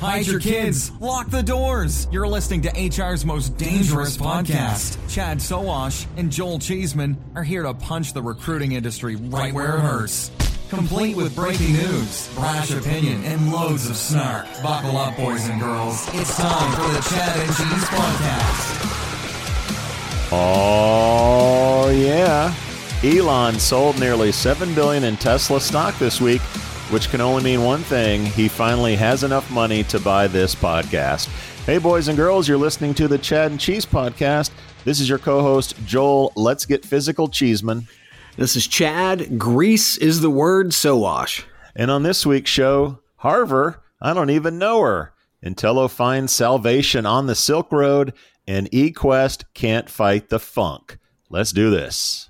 Hide your kids. Lock the doors. You're listening to HR's most dangerous podcast. Chad Sowash and Joel Cheeseman are here to punch the recruiting industry right where it hurts. Complete with breaking news, brash opinion, and loads of snark. Buckle up, boys and girls. It's time for the Chad and Cheese Podcast. Oh, yeah. Elon sold nearly 7 billion in Tesla stock this week which can only mean one thing he finally has enough money to buy this podcast. Hey, boys and girls, you're listening to the Chad and Cheese podcast. This is your co host, Joel. Let's get physical, Cheeseman. This is Chad. Grease is the word, Sowash. And on this week's show, Harver, I don't even know her. Entelo finds salvation on the Silk Road, and eQuest can't fight the funk. Let's do this.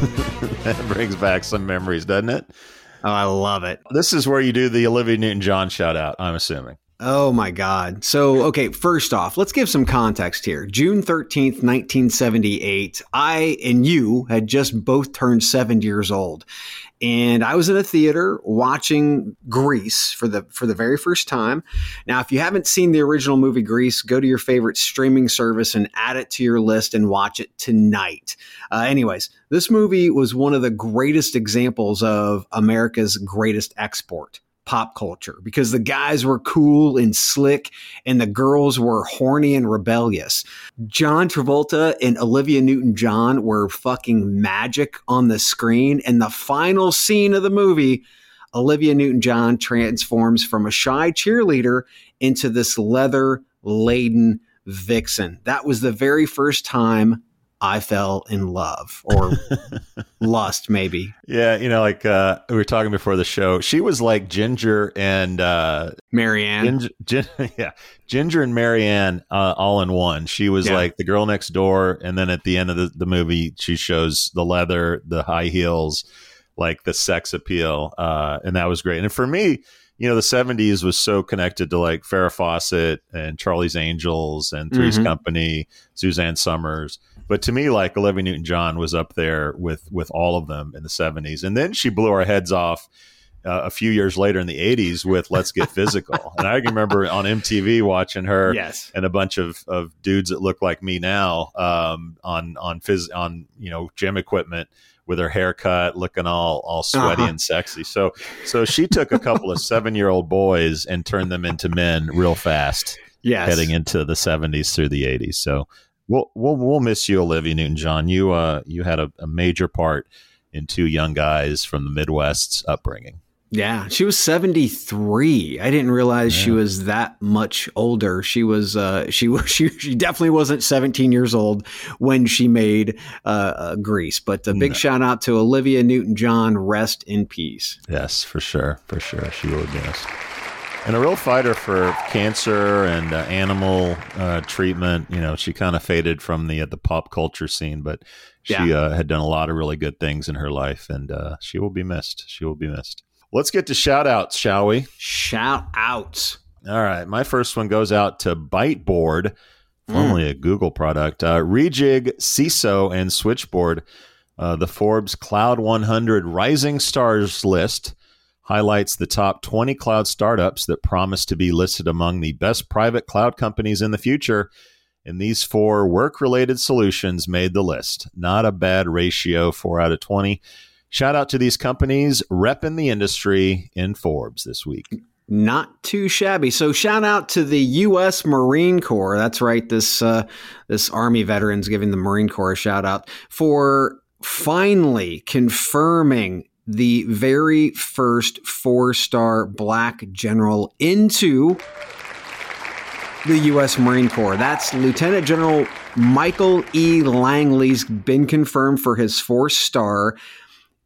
that brings back some memories, doesn't it? Oh, I love it. This is where you do the Olivia Newton John shout out, I'm assuming. Oh my God. So, okay, first off, let's give some context here. June 13th, 1978, I and you had just both turned seven years old. And I was in a theater watching Grease for the for the very first time. Now, if you haven't seen the original movie Grease, go to your favorite streaming service and add it to your list and watch it tonight. Uh, anyways, this movie was one of the greatest examples of America's greatest export pop culture because the guys were cool and slick and the girls were horny and rebellious. John Travolta and Olivia Newton John were fucking magic on the screen. And the final scene of the movie, Olivia Newton John transforms from a shy cheerleader into this leather laden vixen. That was the very first time I fell in love or lust, maybe. Yeah, you know, like uh, we were talking before the show. She was like Ginger and uh, Mary Ann. Ginger, Gin, yeah, Ginger and Mary Ann uh, all in one. She was yeah. like the girl next door, and then at the end of the, the movie, she shows the leather, the high heels, like the sex appeal, uh, and that was great. And for me, you know, the '70s was so connected to like Farrah Fawcett and Charlie's Angels and 3s Mhm. Company, Suzanne Somers. But to me, like Olivia Newton-John was up there with with all of them in the '70s, and then she blew our heads off. Uh, a few years later in the 80s with Let's Get Physical. and I can remember on MTV watching her Yes. and a bunch of, of dudes that look like me now um, on on phys- on you know gym equipment with her haircut looking all all sweaty Uh-huh. and sexy. So so she took a couple of seven year old boys and turned them into men real fast, Yes. heading into the seventies through the eighties. So we'll we'll we'll miss you, Olivia Newton John. You uh you had a, a major part in two young guys from the Midwest's upbringing. Yeah, she was 73. I didn't realize she was that much older. She was uh she was she, she definitely wasn't 17 years old when she made uh, uh Grease. But a big No. shout out to Olivia Newton-John, rest in peace. Yes, for sure, for sure, she will be missed. And a real fighter for cancer and uh, animal uh, treatment. You know, she kind of faded from the uh, the pop culture scene, but she Yeah. uh, had done a lot of really good things in her life, and uh, she will be missed. She will be missed. Let's get to shout outs, shall we? Shout outs. All right. My first one goes out to Byteboard, formerly a Google product. Uh, Rejig, CISO, and Switchboard. Uh, the Forbes Cloud 100 Rising Stars list highlights the top 20 cloud startups that promise to be listed among the best private cloud companies in the future. And these four work related solutions made the list. Not a bad ratio, 4 out of 20. Shout out to these companies repping the industry in Forbes this week. Not too shabby. So shout out to the U.S. Marine Corps. That's right. This uh, this Army veterans giving the Marine Corps a shout out for finally confirming the very first four star black general into the U.S. Marine Corps. That's Lieutenant General Michael E. Langley's been confirmed for his four star.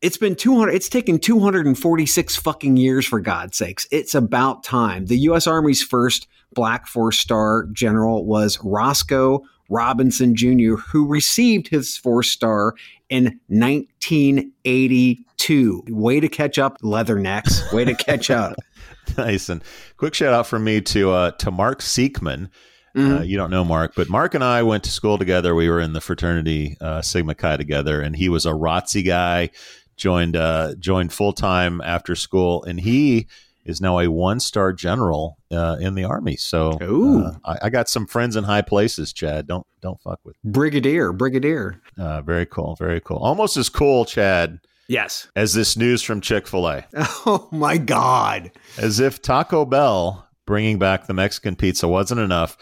It's been 200 it's taken 246 fucking years for God's sakes. It's about time. The US Army's first black four-star general was Roscoe Robinson Jr., who received his four-star in 1982. Way to catch up, leathernecks. Way to catch up. nice and quick shout out from me to uh, to Mark Seekman. Uh, you don't know Mark, but Mark and I went to school together. We were in the fraternity uh, Sigma Chi together, and he was a ROTC guy. Joined uh, joined full time after school, and he is now a one star general uh, in the army. So Ooh. uh, I, I got some friends in high places. Chad, don't don't fuck with. Brigadier, Brigadier. Uh, very cool, very cool. Almost as cool, Chad, Yes. as this news from Chick Fil A. Oh my God. As if Taco Bell bringing back the Mexican pizza wasn't enough,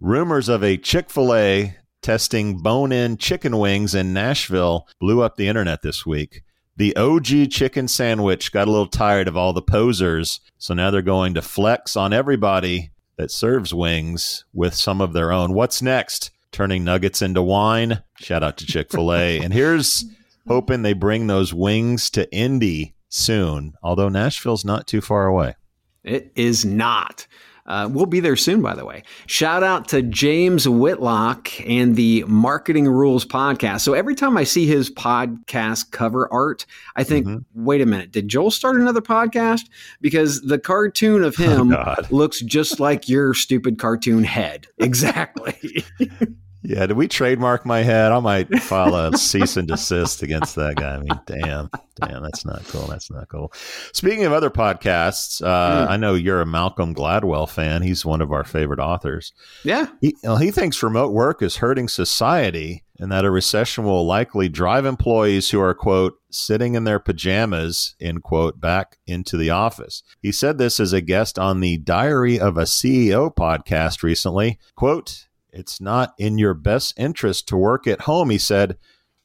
rumors of a Chick fil A testing bone in chicken wings in Nashville blew up the internet this week. The OG chicken sandwich got a little tired of all the posers, so now they're going to flex on everybody that serves wings with some of their own. What's next? Turning nuggets into wine. Shout out to Chick fil A. and here's hoping they bring those wings to Indy soon, although Nashville's not too far away. It is not. Uh, we'll be there soon, by the way. Shout out to James Whitlock and the Marketing Rules podcast. So every time I see his podcast cover art, I think, Mhm. wait a minute, did Joel start another podcast? Because the cartoon of him God. looks just like your stupid cartoon head. Exactly. Yeah, did we trademark my head? I might file a cease and desist against that guy. I mean, damn, damn, that's not cool. That's not cool. Speaking of other podcasts, uh, Mm. I know you're a Malcolm Gladwell fan. He's one of our favorite authors. yeah. He, well, he thinks remote work is hurting society and that a recession will likely drive employees who are, quote, sitting in their pajamas, end quote, back into the office. He said this as a guest on the Diary of a CEO podcast recently. Quote, it's not in your best interest to work at home, he said.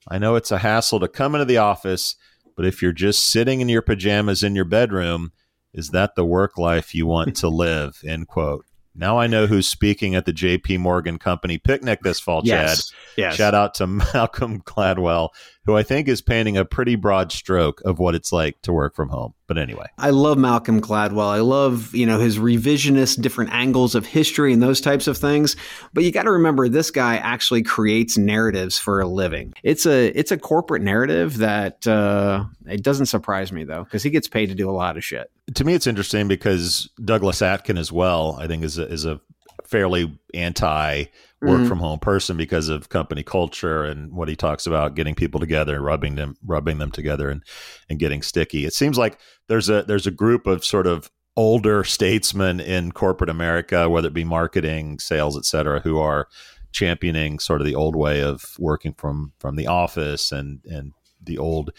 I know it's a hassle to come into the office, but if you're just sitting in your pajamas in your bedroom, is that the work life you want to live? End quote. Now I know who's speaking at the J.P. Morgan Company picnic this fall, Yes. Chad. Yes. Shout out to Malcolm Gladwell, who I think is painting a pretty broad stroke of what it's like to work from home. But anyway, I love Malcolm Gladwell. I love, you know, his revisionist different angles of history and those types of things. But you got to remember this guy actually creates narratives for a living. It's a it's a corporate narrative that uh, it doesn't surprise me though because he gets paid to do a lot of shit. To me, it's interesting because Douglas Atkin as well, I think, is a, is a fairly anti work Mhm. from home person because of company culture and what he talks about getting people together and rubbing them rubbing them together and and getting sticky. It seems like there's a there's a group of sort of older statesmen in corporate America, whether it be marketing, sales, et cetera, who are championing sort of the old way of working from from the office and and the old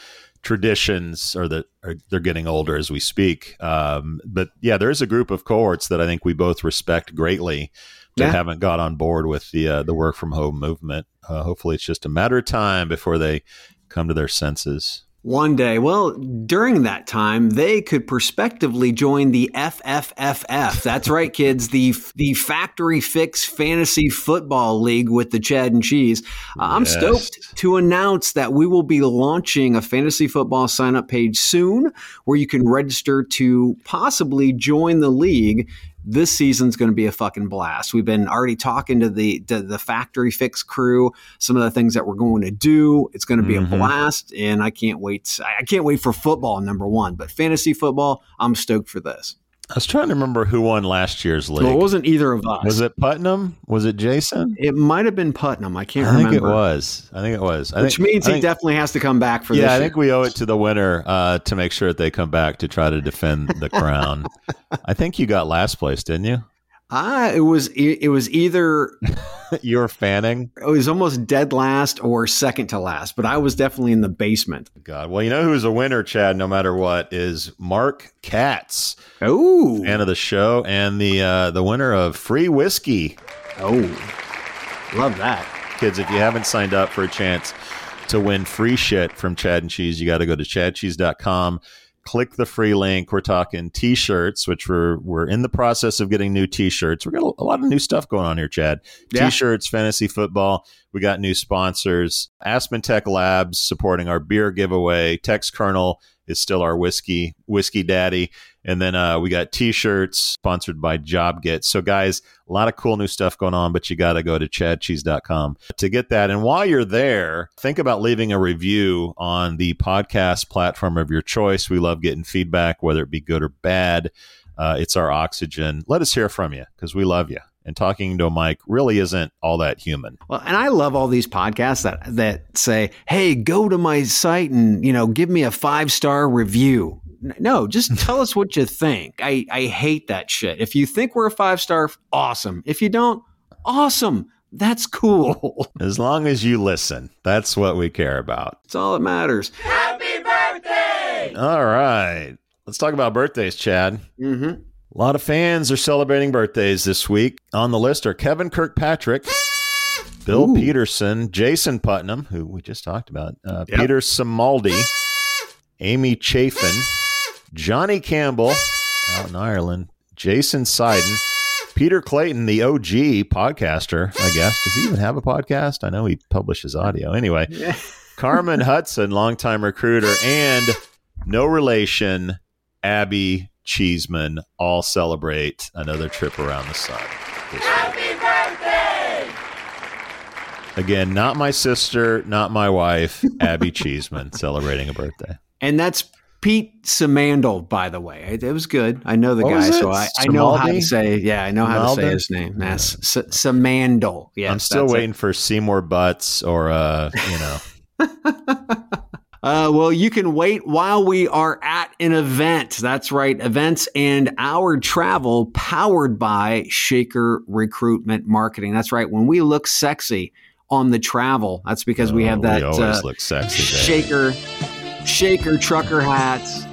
traditions or that are, they're getting older as we speak. Um, but yeah, there is a group of cohorts that I think we both respect greatly that Yeah. haven't got on board with the uh, the work from home movement. Uh, hopefully, it's just a matter of time before they come to their senses. One day, well, during that time, they could prospectively join the FFFF. That's right, kids, the the Factory Fix Fantasy Football League with the Chad and Cheese. Uh, I'm Yes. stoked to announce that we will be launching a fantasy football sign up page soon where you can register to possibly join the league. This season's going to be a fucking blast. We've been already talking to the to the Factory Fix crew, some of the things that we're going to do. It's going to be Mhm. a blast, and I can't wait. I can't wait for football number one, but fantasy football, I'm stoked for this. I was trying to remember who won last year's league. Well, it wasn't either of us. was it Putnam? Was it Jason? It might have been Putnam. I can't I think remember. it was. I think it was. I Which think, means I he think- definitely has to come back for yeah, this. Yeah, I think we owe it to the winner uh, to make sure that they come back to try to defend the crown. I think you got last place, didn't you? Ah, it was it, it was either you were fanning. it was almost dead last or second to last, but I was definitely in the basement. God, well, you know who's a winner, Chad. No matter what, is Mark Katz, Oh, fan of the show, and the uh, the winner of free whiskey. oh, love that. Kids, if you haven't signed up for a chance to win free shit from Chad and Cheese, you got to go to chadcheese.com. Click the free link. We're talking t-shirts, which we're we're in the process of getting new t-shirts. We got a, lot of new stuff going on here, Chad. Yeah. T-shirts, fantasy football. We got new sponsors. Aspen Tech Labs supporting our beer giveaway. TextKernel is still our whiskey whiskey daddy. And then uh, we got t-shirts sponsored by JobGet. So guys, a lot of cool new stuff going on, but you got to go to chadcheese.com to get that. And while you're there, think about leaving a review on the podcast platform of your choice. We love getting feedback, whether it be good or bad. Uh, it's our oxygen. Let us hear from you because we love you. And talking to a mic really isn't all that human. Well, and I love all these podcasts that that say, "Hey, go to my site and you know give me a five star review." No, just tell us what you think. I I hate that shit. If you think we're a five star, awesome. If you don't, awesome. That's cool. As long as you listen, that's what we care about. It's all that matters. Happy birthday! All right. Let's talk about birthdays, Chad. Mm-hmm. A lot of fans are celebrating birthdays this week. On the list are Kevin Kirkpatrick, Bill Ooh. Peterson, Jason Putnam, who we just talked about, uh, Yep. Peter Samaldi, Amy Chafin, Johnny Campbell out in Ireland, Jason Seiden, Peter Clayton, the OG podcaster, I guess. Does he even have a podcast? I know he publishes audio. Anyway, Carmen Hudson, longtime recruiter, and no relation, Abby Cheeseman, all celebrate another trip around the sun. this week. Again, not my sister, not my wife, Abby Cheeseman, celebrating a birthday. And that's Pete Samandel, by the way. It, it was good. I know the What guy, so I, I know how to say. Yeah, I know how to say his name. That's S- Samandel. Yes, I'm still that's it. waiting for Seymour Butts or, uh, you know, Uh, well, you can wait while we are at an event. That's right, events and our travel powered by Shaker Recruitment Marketing. That's right. When we look sexy on the travel, that's because we have Oh, that We always uh, look sexy. Shaker, Shaker trucker hats,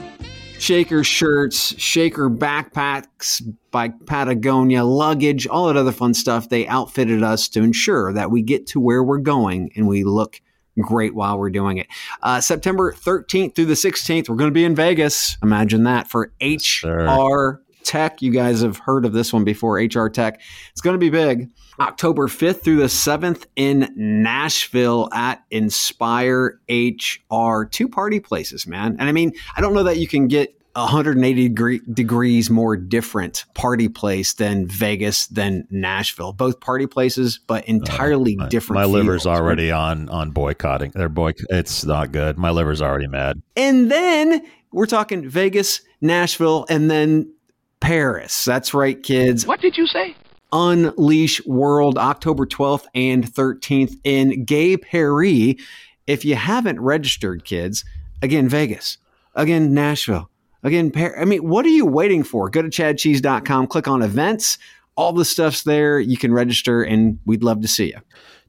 Shaker shirts, Shaker backpacks by Patagonia, luggage, all that other fun stuff. They outfitted us to ensure that we get to where we're going and we look great while we're doing it. Uh, September 13th through the 16th, we're going to be in Vegas. Imagine that for. HR Tech. You guys have heard of this one before, HR Tech. It's going to be big. October 5th through the 7th in Nashville at Inspire HR. Two party places, man. And I mean, I don't know that you can get 180 degree, degrees more different party place than Vegas than Nashville. Both party places, but entirely Uh, different. My feels. liver's already on on boycotting. They're boy. It's not good. My liver's already mad. And then we're talking Vegas, Nashville, and then Paris. That's right, kids. What did you say? Unleash World, October 12th and 13th in Gay Paris. If you haven't registered, kids, again, Vegas, again, Nashville, again, Paris. I mean, what are you waiting for? Go to chadcheese.com, click on events. All the stuff's there. You can register, and we'd love to see you.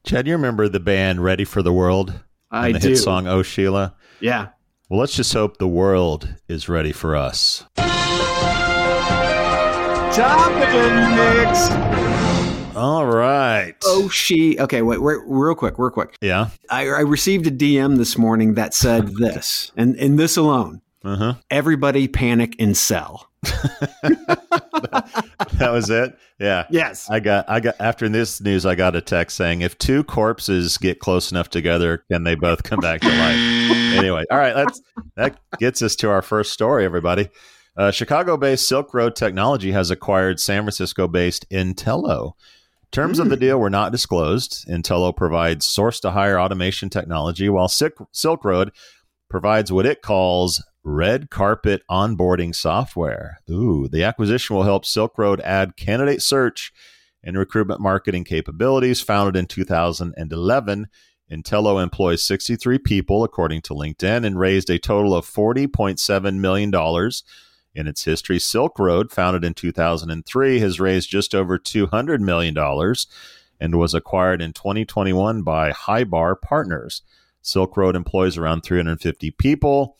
Chad, you remember the band Ready for the World? I and the do. hit song Oh Sheila. Yeah. Well, let's just hope the world is ready for us. Top mix. All right. Oh, she. Okay, wait, wait, real quick, real quick. Yeah. I, I received a DM this morning that said this, and, and this alone Uh huh. everybody panic and sell. That was it. Yeah. Yes. I got. I got. After this news, I got a text saying, "If two corpses get close enough together, can they both come back to life?" anyway, all right. That's that gets us to our first story. Everybody, uh, Chicago-based Silk Road Technology has acquired San Francisco-based Entelo. Terms of the deal were not disclosed. Entelo provides source-to-hire automation technology, while Silk Road provides what it calls red carpet onboarding software. Ooh, the acquisition will help Silk Road add candidate search and recruitment marketing capabilities. Founded in 2011, Entelo employs 63 people, according to LinkedIn, and raised a total of $40.7 million in its history. Silk Road, founded in 2003, has raised just over $200 million and was acquired in 2021 by Highbar Partners. Silk Road employs around 350 people.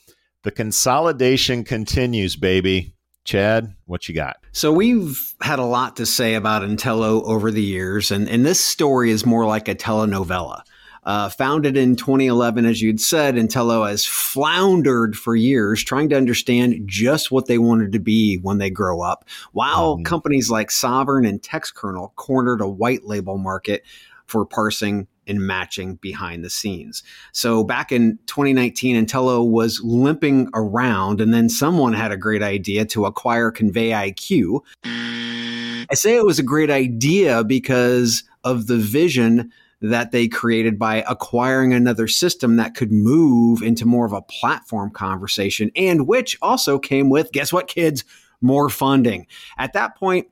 The consolidation continues, baby. Chad, what you got? So we've had a lot to say about Entelo over the years, and, and this story is more like a telenovela. Uh, founded in 2011, as you'd said, Entelo has floundered for years trying to understand just what they wanted to be when they grow up, while Mhm. companies like Sovren and TextKernel cornered a white label market for parsing and matching behind the scenes. So back in 2019, Entelo was limping around, and then someone had a great idea to acquire Convey IQ. I say it was a great idea because of the vision that they created by acquiring another system that could move into more of a platform conversation and which also came with, guess what, kids? More funding. At that point,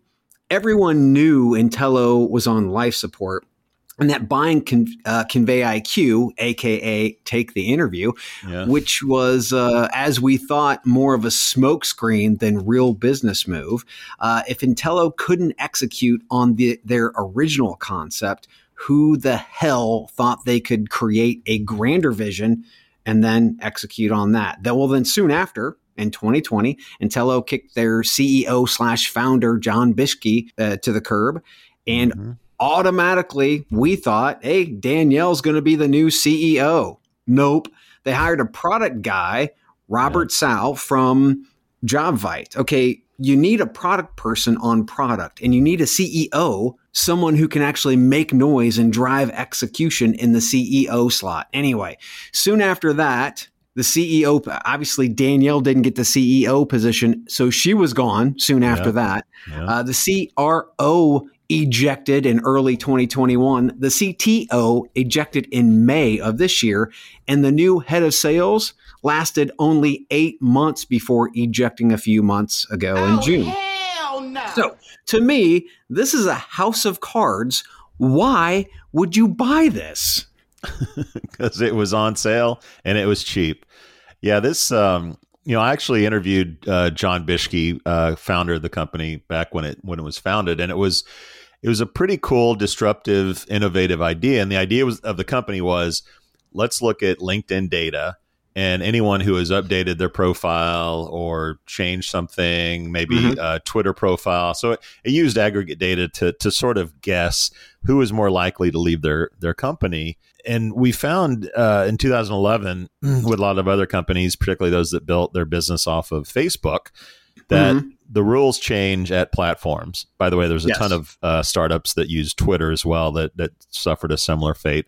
everyone knew Entelo was on life support and that buying Con- uh, Convey IQ, aka Take the Interview, Yeah. which was, uh, as we thought, more of a smokescreen than real business move. Uh, if Entelo couldn't execute on the, their original concept, who the hell thought they could create a grander vision and then execute on that? That well, then soon after. In 2020, Entelo kicked their CEO slash founder John Bischke uh, to the curb, and Mhm. Automatically we thought, hey, Danielle's going to be the new CEO. Nope. They hired a product guy, Robert Sal from JobVite. Okay, you need a product person on product and you need a CEO, someone who can actually make noise and drive execution in the CEO slot. Anyway, soon after that, the CEO, obviously Danielle didn't get the CEO position, so she was gone soon after Yeah. that. Yeah. Uh, the CRO ejected in early 2021. The CTO ejected in May of this year. And the new head of sales lasted only eight months before ejecting a few months ago in June. Hell no. So, to me, this is a house of cards. Why would you buy this? because it was on sale and it was cheap. Yeah, this um, you know, I actually interviewed uh, John Bischke, uh, founder of the company, back when it when it was founded, and it was it was a pretty cool, disruptive, innovative idea. And the idea was of the company was let's look at LinkedIn data and anyone who has updated their profile or changed something, maybe Mhm. a Twitter profile. So it, it used aggregate data to to sort of guess who is more likely to leave their their company. And we found uh, in 2011 with a lot of other companies, particularly those that built their business off of Facebook, that Mhm. the rules change at platforms. By the way, there's a Yes. ton of uh, startups that use Twitter as well that that suffered a similar fate.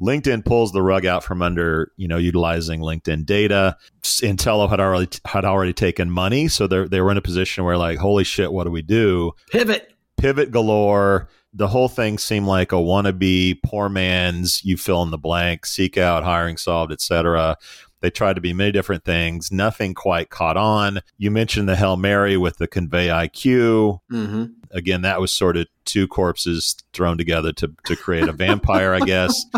LinkedIn pulls the rug out from under, you know, utilizing LinkedIn data. Entelo had already had already taken money, so they they were in a position where like, holy shit, what do we do? Pivot. Pivot galore. The whole thing seemed like a wannabe poor man's you fill in the blank, seek out, hiring solved, etc. They tried to be many different things. Nothing quite caught on. You mentioned the Hail Mary with the convey IQ Mm-hmm. again, that was sort of two corpses thrown together to, to create a vampire, I guess.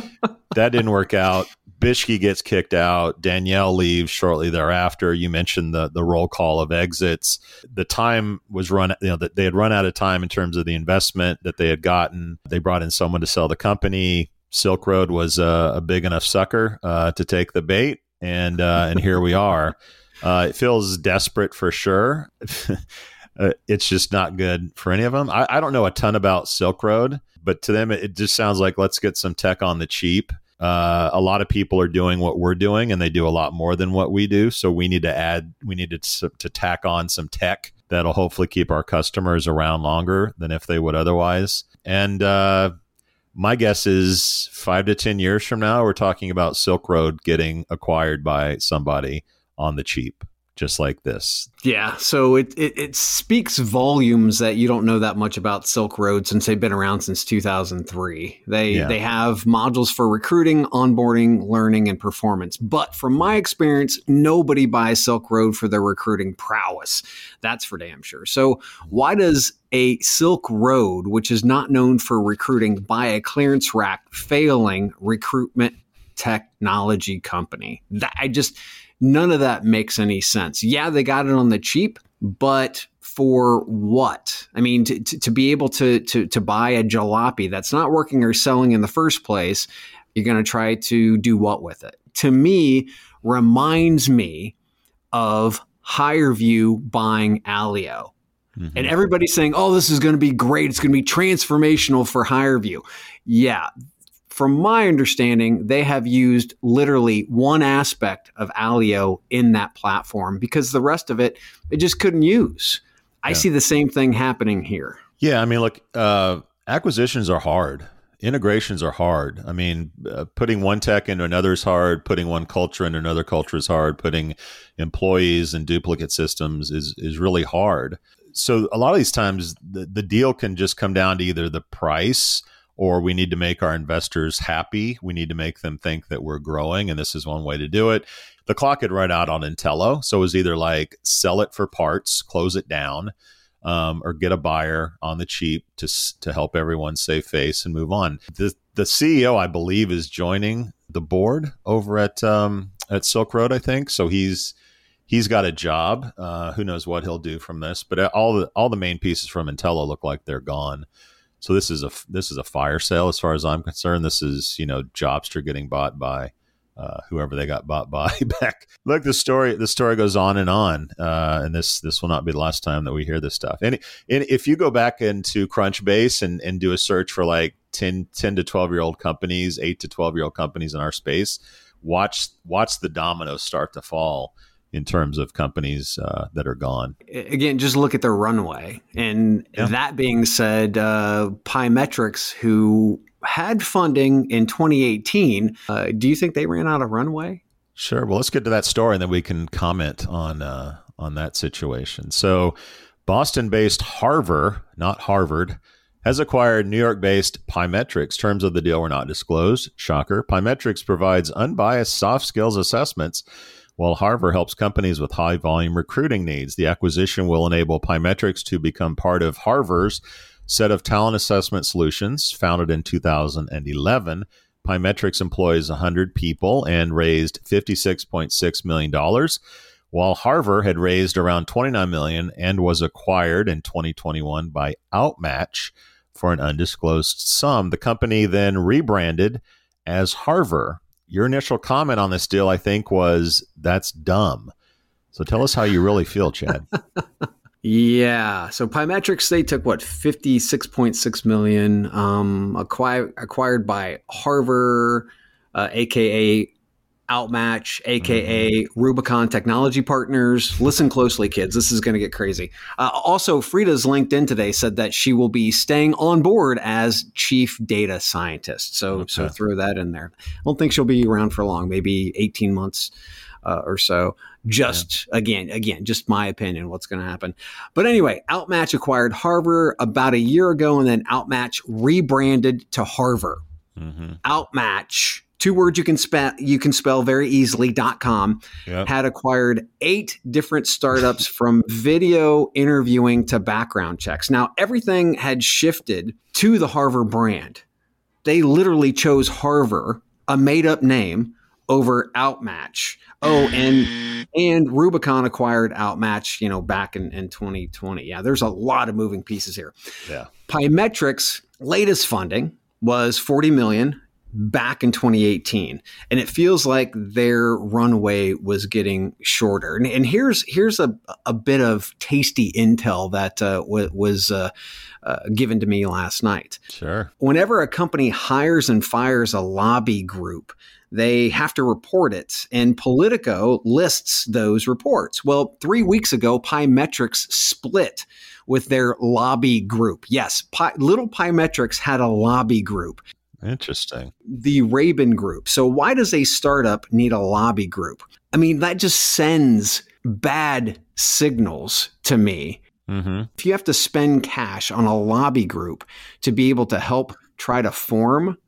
That didn't work out. Bischke gets kicked out. Danielle leaves shortly thereafter. You mentioned the the roll call of exits. The time was run. You know that they had run out of time in terms of the investment that they had gotten. They brought in someone to sell the company. Silk Road was a, a big enough sucker uh, to take the bait, and uh, and here we are. Uh, it feels desperate for sure. uh, it's just not good for any of them. I, I don't know a ton about Silk Road, but to them, it just sounds like let's get some tech on the cheap. Uh, a lot of people are doing what we're doing, and they do a lot more than what we do. So we need to add, we need to, to tack on some tech that'll hopefully keep our customers around longer than if they would otherwise. And uh, my guess is five to 10 years from now, we're talking about Silk Road getting acquired by somebody on the cheap, just like this. Yeah, so it, it it speaks volumes that you don't know that much about Silk Road since they've been around since 2003. They Yeah. they have modules for recruiting, onboarding, learning, and performance. But from my experience, nobody buys Silk Road for their recruiting prowess. That's for damn sure. So why does a Silk Road, which is not known for recruiting, buy a clearance rack failing recruitment technology company? That I just none of that makes any sense. Yeah, they got it on the cheap, but for what? I mean, to, to, to be able to, to to buy a jalopy that's not working or selling in the first place, you're going to try to do what with it? To me, reminds me of HireVue buying Allyo. Mhm. And everybody's saying, oh, this is going to be great. It's going to be transformational for HireVue. Yeah. From my understanding, they have used literally one aspect of Allyo in that platform because the rest of it, it just couldn't use. I Yeah. see the same thing happening here. Yeah, I mean, look, uh, acquisitions are hard. Integrations are hard. I mean, uh, putting one tech into another is hard. Putting one culture into another culture is hard. Putting employees and duplicate systems is is really hard. So a lot of these times, the, the deal can just come down to either the price or we need to make our investors happy. We need to make them think that we're growing, and this is one way to do it. The clock had run out on Entelo, so it was either like sell it for parts, close it down, um, or get a buyer on the cheap to to help everyone save face and move on. The the CEO, I believe, is joining the board over at um, at Silk Road. I think so. He's he's got a job. Uh, who knows what he'll do from this? But all the all the main pieces from Entelo look like they're gone. So this is a this is a fire sale as far as I'm concerned. This is you know Jobster getting bought by uh, whoever they got bought by back. Look, the story the story goes on and on, uh, and this this will not be the last time that we hear this stuff. And, and if you go back into Crunchbase and, and do a search for like 10, 10 to twelve year old companies, eight to twelve year old companies in our space, watch watch the dominoes start to fall in terms of companies uh, that are gone. Again, just look at their runway. And Yeah. that being said, uh, Pymetrics, who had funding in 2018, uh, do you think they ran out of runway? Sure. Well, let's get to that story, and then we can comment on uh, on that situation. So, Boston-based Harver, not Harvard, has acquired New York-based Pymetrics. Terms of the deal were not disclosed. Shocker. Pymetrics provides unbiased soft skills assessments, while Harver helps companies with high-volume recruiting needs. The acquisition will enable Pymetrics to become part of Harver's set of talent assessment solutions, founded in 2011. Pymetrics employs 100 people and raised $56.6 million, while Harver had raised around 29 million and was acquired in 2021 by Outmatch for an undisclosed sum. The company then rebranded as Harver. Your initial comment on this deal, I think, was that's dumb. So tell us how you really feel, Chad. Yeah. So Pymetrics, they took what, 56.6 million, um, acquired, acquired by Harver, uh, AKA Outmatch, aka mm-hmm. Rubicon Technology Partners. Listen closely, kids. This is going to get crazy. Uh, also, Frida's LinkedIn today said that she will be staying on board as chief data scientist. So, okay. so throw that in there. I don't think she'll be around for long. Maybe eighteen months uh, or so. Just yeah. again, again, just my opinion. What's going to happen? But anyway, Outmatch acquired Harver about a year ago, and then Outmatch rebranded to Harver. Mm-hmm. Outmatch two words you can spell you can spell very easily dot com yep. had acquired eight different startups from video interviewing to background checks. Now everything had shifted to the harver brand. They literally chose harver a made-up name over outmatch. Oh and and rubicon acquired outmatch you know back in, in 2020 yeah there's a lot of moving pieces here. Yeah. Pymetrics latest funding was 40 million back in 2018 and it feels like their runway was getting shorter and, and here's here's a, a bit of tasty intel that uh, w- was uh, uh, given to me last night sure whenever a company hires and fires a lobby group they have to report it and politico lists those reports well three weeks ago pymetrics split with their lobby group. Yes, Pi- Little Pymetrics had a lobby group. Interesting. The Rabin Group. So, why does a startup need a lobby group? I mean, that just sends bad signals to me. Mm-hmm. If you have to spend cash on a lobby group to be able to help try to form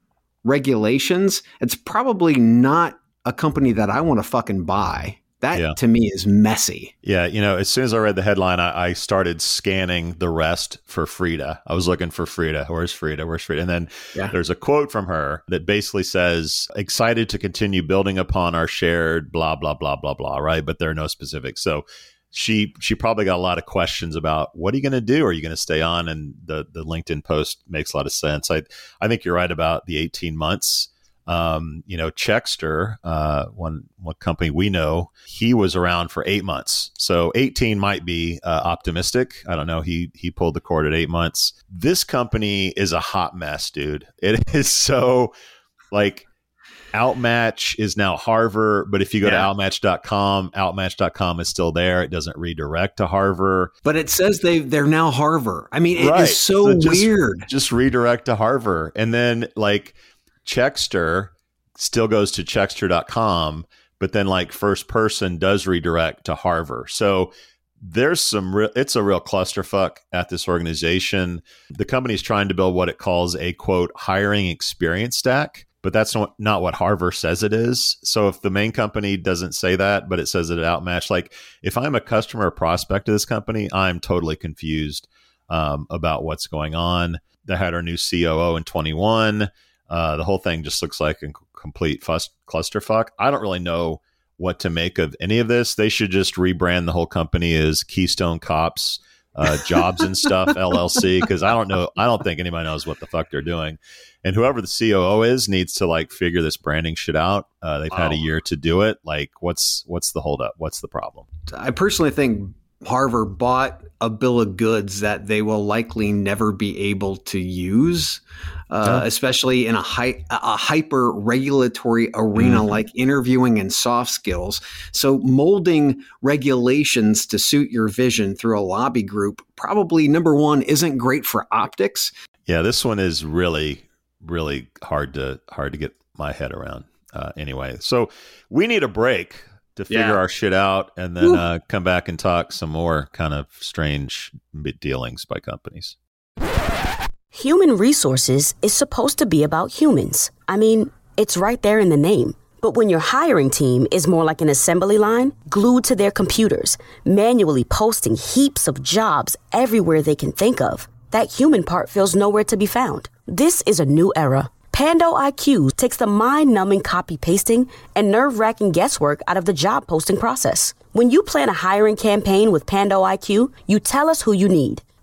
regulations, it's probably not a company that I want to fucking buy. That yeah. to me is messy. Yeah, you know, as soon as I read the headline, I, I, started scanning the rest for Frida. I was looking for Frida. Where's Frida? Where's Frida? And then yeah. there's a quote from her that basically says, "Excited to continue building upon our shared blah blah blah blah blah." Right, but there are no specifics. So she she probably got a lot of questions about what are you going to do? Are you going to stay on? And the the LinkedIn post makes a lot of sense. I I think you're right about the 18 months um, you know, Checkster, uh, one one company we know, he was around for eight months. So eighteen might be uh, optimistic. I don't know. He he pulled the cord at eight months. This company is a hot mess, dude. It is so like Outmatch is now Harver, but if you go yeah. to outmatch.com, outmatch.com is still there. It doesn't redirect to Harver. But it says they they're now Harver. I mean, it right. is so, so just, weird. Just redirect to Harver. And then like Checkster still goes to checkster.com, but then like first person does redirect to Harver. So there's some real, it's a real clusterfuck at this organization. The company's trying to build what it calls a quote hiring experience stack, but that's not, not what Harver says it is. So if the main company doesn't say that, but it says it outmatched, like if I'm a customer or prospect of this company, I'm totally confused um, about what's going on. They had our new COO in 21. Uh, the whole thing just looks like a complete fuss, clusterfuck. I don't really know what to make of any of this. They should just rebrand the whole company as Keystone Cops, uh, Jobs and Stuff LLC because I don't know. I don't think anybody knows what the fuck they're doing. And whoever the COO is needs to like figure this branding shit out. Uh, they've wow. had a year to do it. Like, what's what's the holdup? What's the problem? I personally think Harver bought a bill of goods that they will likely never be able to use, uh, yeah. especially in a, hi- a hyper regulatory arena mm-hmm. like interviewing and soft skills. So, molding regulations to suit your vision through a lobby group probably number one isn't great for optics. Yeah, this one is really, really hard to hard to get my head around. Uh, anyway, so we need a break to figure yeah. our shit out and then uh, come back and talk some more kind of strange dealings by companies. Human resources is supposed to be about humans. I mean, it's right there in the name. But when your hiring team is more like an assembly line, glued to their computers, manually posting heaps of jobs everywhere they can think of, that human part feels nowhere to be found. This is a new era Pando IQ takes the mind numbing copy pasting and nerve wracking guesswork out of the job posting process. When you plan a hiring campaign with Pando IQ, you tell us who you need.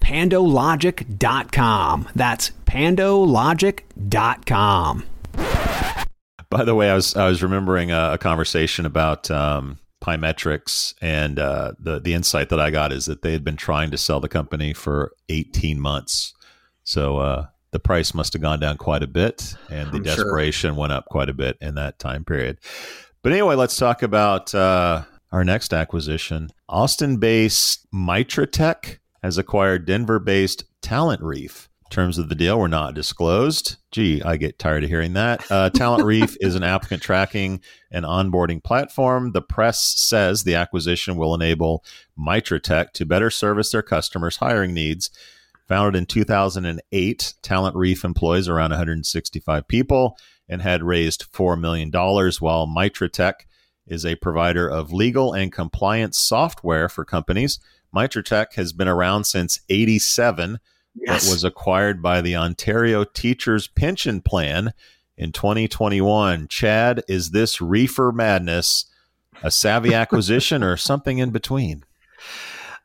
pandologic.com. That's pandologic.com. By the way, I was I was remembering a, a conversation about um, Pymetrics, and uh, the the insight that I got is that they had been trying to sell the company for 18 months. So uh, the price must have gone down quite a bit, and the I'm desperation went up quite a bit in that time period. But anyway, let's talk about uh, our next acquisition. Austin-based Mitratech has acquired Denver-based TalentReef. Terms of the deal were not disclosed. Gee, I get tired of hearing that. Uh, TalentReef is an applicant tracking and onboarding platform. The press says the acquisition will enable Mitratech to better service their customers' hiring needs. Founded in 2008, TalentReef employs around 165 people and had raised $4 million, while Mitratech is a provider of legal and compliance software for companies. Mitratech has been around since 87 Yes. that was acquired by the Ontario Teachers Pension Plan in 2021. Chad, is this reefer madness a savvy acquisition or something in between?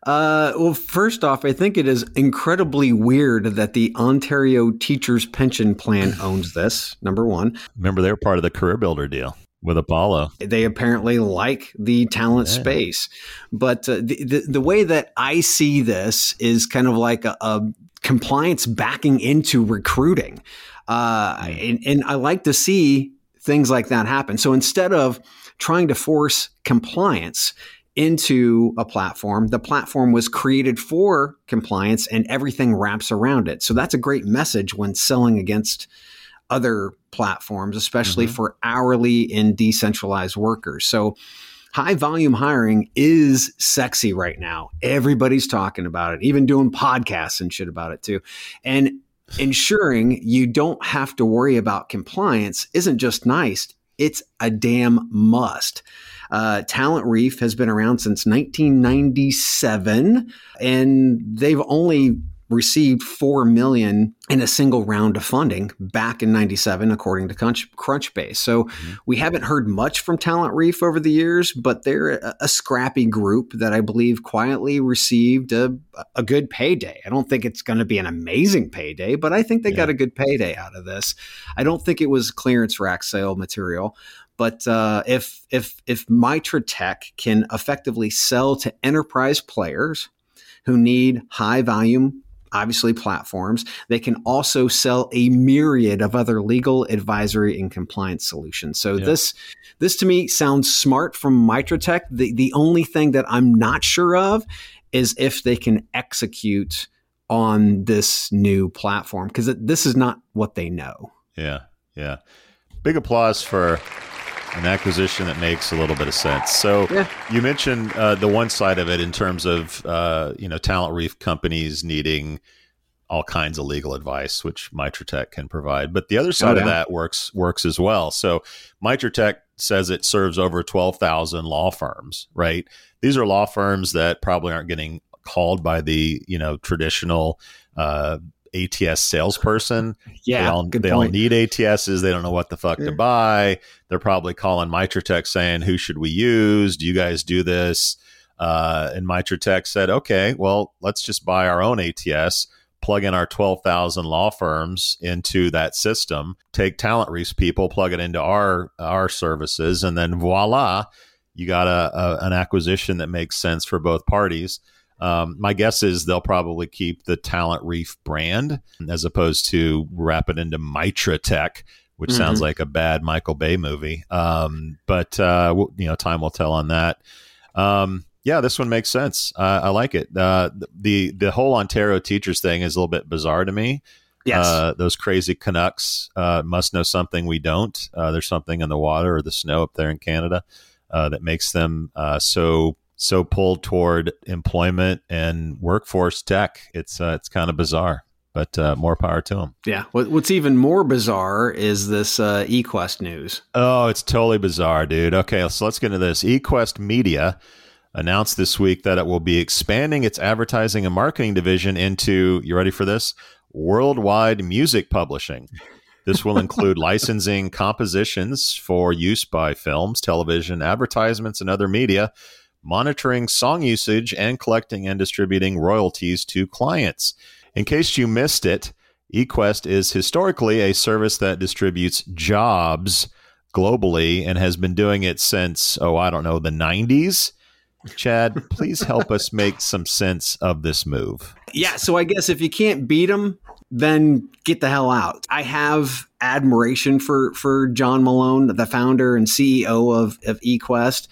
Uh, well, first off, I think it is incredibly weird that the Ontario Teachers Pension Plan owns this. Number one, Remember, they're part of the CareerBuilder deal with Apollo. they apparently like the talent Yeah. space, but uh, the, the the way that I see this is kind of like a, a compliance backing into recruiting, uh, and, and I like to see things like that happen. So instead of trying to force compliance into a platform. The platform was created for compliance and everything wraps around it. So that's a great message when selling against other platforms, especially for hourly and decentralized workers. So high volume hiring is sexy right now. Everybody's talking about it, even doing podcasts and shit about it too. And ensuring you don't have to worry about compliance isn't just nice, it's a damn must. Uh, TalentReef has been around since 1997, and they've only received four million in a single round of funding back in 97 according to Crunch, crunchbase. So we haven't heard much from TalentReef over the years but they're a, a scrappy group that i believe quietly received a, a good payday. I don't think it's going to be an amazing payday but i think they Yeah. got a good payday out of this. I don't think it was clearance rack sale material but uh, if if if Mitratech can effectively sell to enterprise players who need high volume, obviously platforms, they can also sell a myriad of other legal, advisory, and compliance solutions. So Yeah. this this to me sounds smart from Mitratech. The the only thing that I'm not sure of is if they can execute on this new platform because this is not what they know. Yeah, yeah. Big applause for an acquisition that makes a little bit of sense. So Yeah. you mentioned uh, the one side of it in terms of uh, you know TalentReef companies needing all kinds of legal advice, which Mitratech can provide. But the other side of yeah. that works works as well. So Mitratech says it serves over twelve thousand law firms. Right? These are law firms that probably aren't getting called by the you know traditional uh, ATS salesperson. Yeah, they all, they all need ATSs. They don't know what the fuck to buy. They're probably calling Mitratech saying, "Who should we use? Do you guys do this?" Uh, and Mitratech said, "Okay, well, let's just buy our own ATS." Plug in our 12,000 law firms into that system, take TalentReef's people, plug it into our our services, and then voila, you got a, a an acquisition that makes sense for both parties. Um, my guess is they'll probably keep the TalentReef brand as opposed to wrap it into Mitratech, which sounds like a bad Michael Bay movie. Um, but uh, you know, time will tell on that. Um, yeah, this one makes sense. Uh, I like it. Uh, the the whole Ontario teachers thing is a little bit bizarre to me. Yes. Uh, those crazy Canucks uh, must know something we don't. Uh, there's something in the water or the snow up there in Canada uh, that makes them uh, so so pulled toward employment and workforce tech. It's uh, it's kind of bizarre, but uh, more power to them. Yeah. What's even more bizarre is this uh, eQuest news. Oh, it's totally bizarre, dude. Okay, so let's get into this. eQuest Media announced this week that it will be expanding its advertising and marketing division into, you ready for this? Worldwide music publishing. This will include licensing compositions for use by films, television, advertisements, and other media, monitoring song usage, and collecting and distributing royalties to clients. In case you missed it, eQuest is historically a service that distributes jobs globally and has been doing it since, oh, I don't know, the 90s. Chad, please help us make some sense of this move. Yeah, so I guess if you can't beat them, then get the hell out. I have admiration for for John Malone, the founder and CEO of, of eQuest.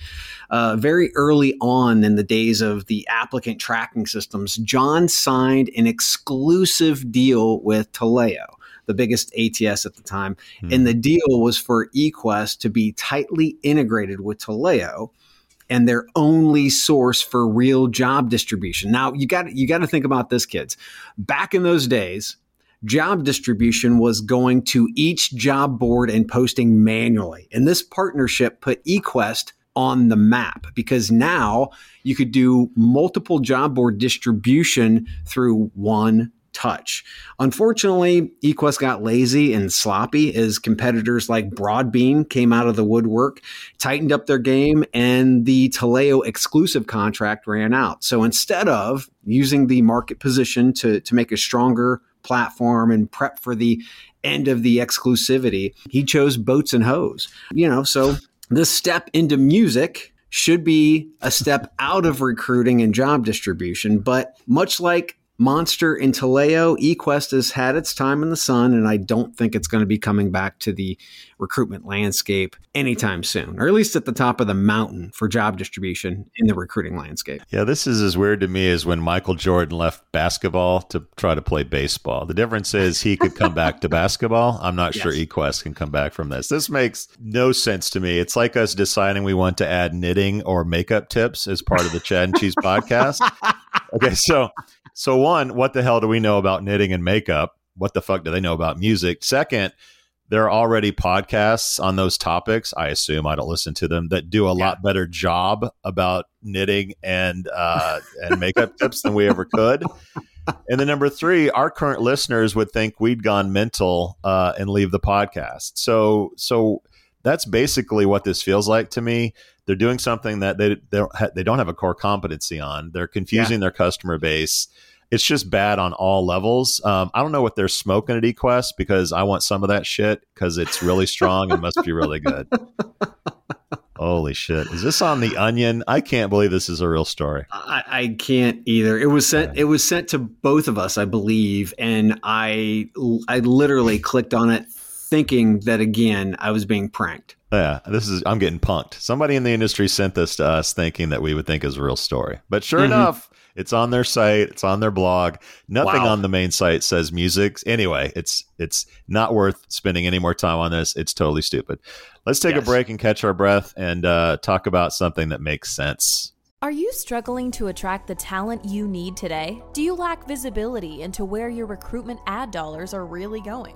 Uh, very early on in the days of the applicant tracking systems, John signed an exclusive deal with Taleo the biggest ATS at the time. Hmm. And the deal was for eQuest to be tightly integrated with Taleo and their only source for real job distribution. Now, you got you got to think about this kids. Back in those days, job distribution was going to each job board and posting manually. And this partnership put eQuest on the map because now you could do multiple job board distribution through one touch. Unfortunately, eQuest got lazy and sloppy as competitors like Broadbean came out of the woodwork, tightened up their game, and the Taleo exclusive contract ran out. So instead of using the market position to, to make a stronger platform and prep for the end of the exclusivity, he chose boats and hoes. You know, so this step into music should be a step out of recruiting and job distribution. But much like Monster in Taleo, eQuest has had its time in the sun, and I don't think it's going to be coming back to the recruitment landscape anytime soon, or at least at the top of the mountain for job distribution in the recruiting landscape. Yeah, this is as weird to me as when Michael Jordan left basketball to try to play baseball. The difference is he could come back to basketball. I'm not yes. sure eQuest can come back from this. This makes no sense to me. It's like us deciding we want to add knitting or makeup tips as part of the Chad and Cheese podcast. Okay, so so one, what the hell do we know about knitting and makeup? What the fuck do they know about music? Second, there are already podcasts on those topics. I assume I don't listen to them that do a yeah. lot better job about knitting and uh, and makeup tips than we ever could. And then number three, our current listeners would think we'd gone mental uh, and leave the podcast. So so that's basically what this feels like to me. They're doing something that they they don't, ha- they don't have a core competency on. They're confusing yeah. their customer base. It's just bad on all levels. Um, I don't know what they're smoking at eQuest because I want some of that shit because it's really strong and must be really good. Holy shit! Is this on the Onion? I can't believe this is a real story. I, I can't either. It was sent. It was sent to both of us, I believe, and I I literally clicked on it thinking that again I was being pranked. Yeah, this is I'm getting punked. Somebody in the industry sent this to us thinking that we would think is a real story. But sure mm-hmm. enough, it's on their site, it's on their blog. Nothing wow. on the main site says music. Anyway, it's it's not worth spending any more time on this. It's totally stupid. Let's take yes. a break and catch our breath and uh, talk about something that makes sense. Are you struggling to attract the talent you need today? Do you lack visibility into where your recruitment ad dollars are really going?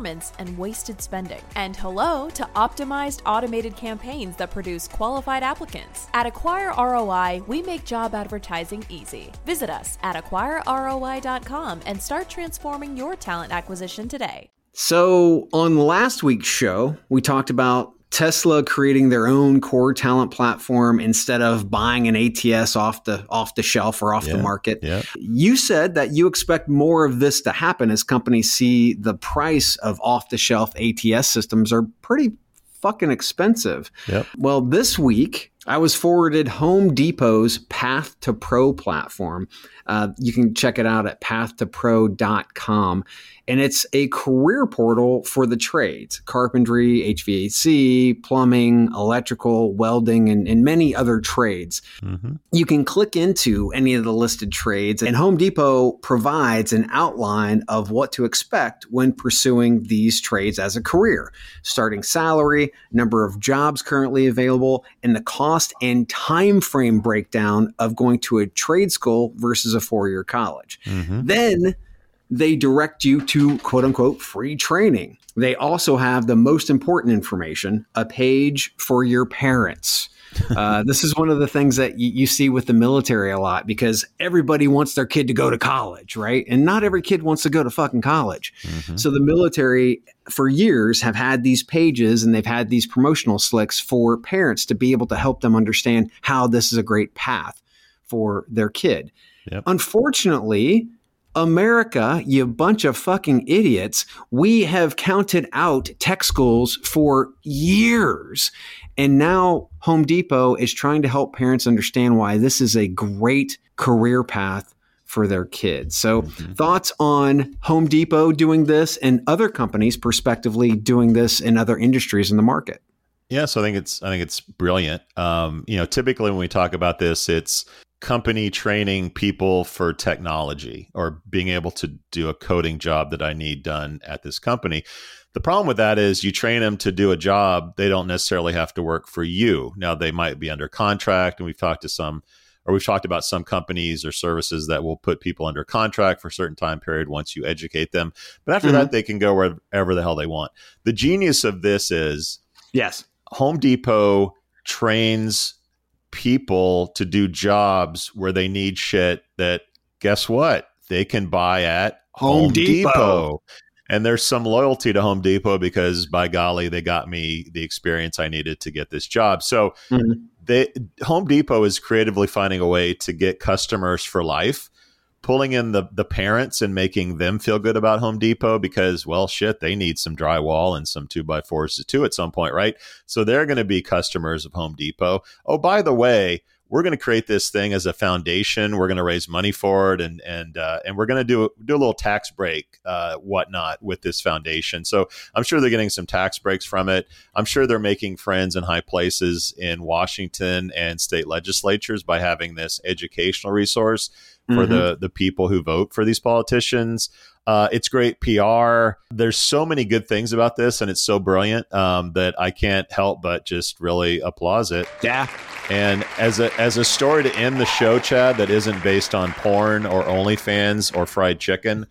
performance and wasted spending. And hello to optimized automated campaigns that produce qualified applicants. At Acquire ROI, we make job advertising easy. Visit us at acquireroi.com and start transforming your talent acquisition today. So, on last week's show, we talked about Tesla creating their own core talent platform instead of buying an ATS off the off the shelf or off yeah, the market. Yeah. You said that you expect more of this to happen as companies see the price of off the shelf ATS systems are pretty fucking expensive. Yep. Well, this week I was forwarded Home Depot's Path to Pro platform. Uh, you can check it out at pathtopro.com. And it's a career portal for the trades carpentry, HVAC, plumbing, electrical, welding, and, and many other trades. Mm-hmm. You can click into any of the listed trades, and Home Depot provides an outline of what to expect when pursuing these trades as a career starting salary, number of jobs currently available, and the cost and time frame breakdown of going to a trade school versus a four year college. Mm-hmm. Then they direct you to quote unquote free training. They also have the most important information a page for your parents. Uh, this is one of the things that you, you, see with the military a lot because everybody wants their kid to go to college, right? And not every kid wants to go to fucking college. Mm-hmm. So the military, for years, have had these pages and they've had these promotional slicks for parents to be able to help them understand how this is a great path for their kid. Yep. Unfortunately, America, you bunch of fucking idiots, we have counted out tech schools for years. And now Home Depot is trying to help parents understand why this is a great career path for their kids. So, mm-hmm. thoughts on Home Depot doing this and other companies prospectively doing this in other industries in the market? Yeah, so I think it's I think it's brilliant. Um, you know, typically when we talk about this, it's company training people for technology or being able to do a coding job that I need done at this company. The problem with that is you train them to do a job, they don't necessarily have to work for you. Now they might be under contract and we've talked to some or we've talked about some companies or services that will put people under contract for a certain time period once you educate them. But after mm-hmm. that they can go wherever the hell they want. The genius of this is yes, Home Depot trains people to do jobs where they need shit that guess what they can buy at Home, Home Depot. Depot. And there's some loyalty to Home Depot because by golly, they got me the experience I needed to get this job. So mm-hmm. they Home Depot is creatively finding a way to get customers for life pulling in the the parents and making them feel good about Home Depot because well shit they need some drywall and some two by fours too at some point right so they're going to be customers of Home Depot oh by the way we're going to create this thing as a foundation. We're going to raise money for it, and and uh, and we're going to do do a little tax break, uh, whatnot, with this foundation. So I'm sure they're getting some tax breaks from it. I'm sure they're making friends in high places in Washington and state legislatures by having this educational resource for mm-hmm. the the people who vote for these politicians. Uh, it's great PR. There's so many good things about this, and it's so brilliant um, that I can't help but just really applause it. Yeah. And as a as a story to end the show, Chad, that isn't based on porn or OnlyFans or fried chicken,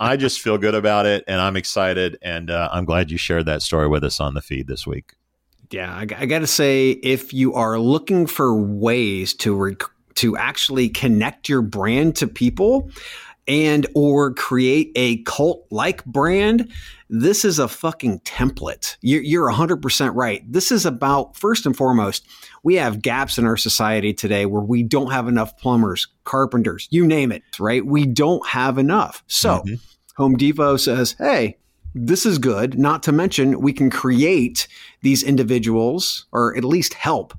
I just feel good about it, and I'm excited, and uh, I'm glad you shared that story with us on the feed this week. Yeah, I, I got to say, if you are looking for ways to rec- to actually connect your brand to people and or create a cult like brand this is a fucking template. You're, you're 100% right. This is about first and foremost we have gaps in our society today where we don't have enough plumbers carpenters you name it right? We don't have enough. So mm-hmm. home depot says hey this is good not to mention we can create these individuals or at least help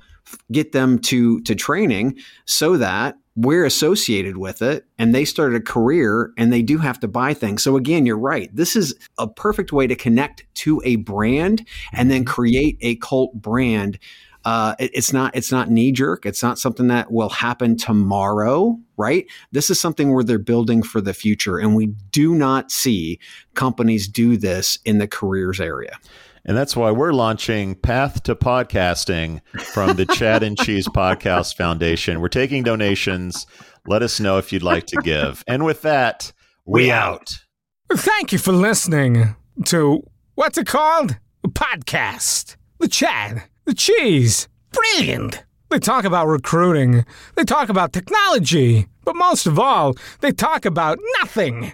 get them to to training so that we're associated with it and they started a career and they do have to buy things. So again, you're right. This is a perfect way to connect to a brand and then mm-hmm. create a cult brand. Uh, it, it's not it's not knee jerk. It's not something that will happen tomorrow, right? This is something where they're building for the future, and we do not see companies do this in the careers area. And that's why we're launching Path to Podcasting from the Chad and Cheese Podcast Foundation. We're taking donations. Let us know if you'd like to give. And with that, we out. Thank you for listening to what's it called? A podcast. The Chad, the Cheese. Brilliant. They talk about recruiting. They talk about technology. But most of all, they talk about nothing.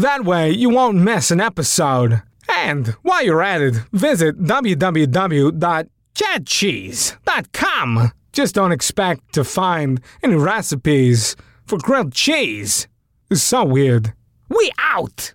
That way you won't miss an episode. And while you're at it, visit www.chadcheese.com. Just don't expect to find any recipes for grilled cheese. It's so weird. We out!